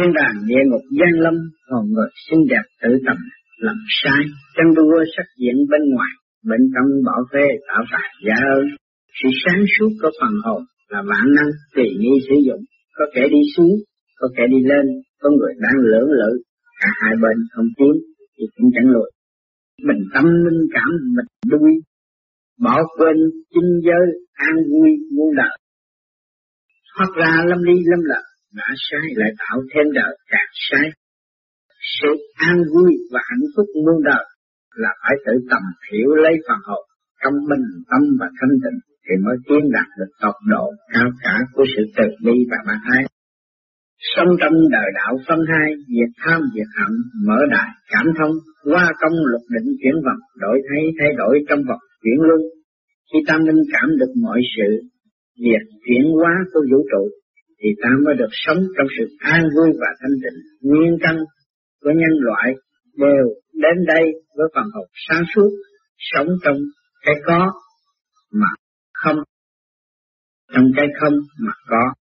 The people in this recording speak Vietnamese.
thiên đàng địa ngục gian lâm, còn người xinh đẹp tự tầm làm sai. Chân đua sắc diện bên ngoài, bên trong bỏ phê tạo phạt giả ơn sự sáng suốt của phần hồn là vạn năng tùy nghi sử dụng. Có kẻ đi xuống, có kẻ đi lên, có người đang lưỡng lự, cả hai bên không tiến thì cũng chẳng lùi. Mình tâm linh cảm, mình đuôi bỏ quên chinh giới an vui muôn đời. Hoặc ra lâm ly lâm lợi đã sai lại tạo thêm đời càng sai sự an vui và hạnh phúc muôn đời là phải tự tầm hiểu lấy phần hồn trong bình tâm và thanh tịnh thì mới tiến đạt được tốc độ cao cả của sự từ bi và ban ái. Sống trong đời đạo phân hai, diệt tham diệt hận, mở đại, cảm thông, qua công luật định chuyển vật, đổi thay thay đổi trong vật chuyển luân. Khi ta minh cảm được mọi sự, việc chuyển hóa của vũ trụ, thì ta mới được sống trong sự an vui và thanh tịnh, nguyên căn của nhân loại đều đến đây với phần hồn sáng suốt, sống trong cái có mà không, trong cái không mà có.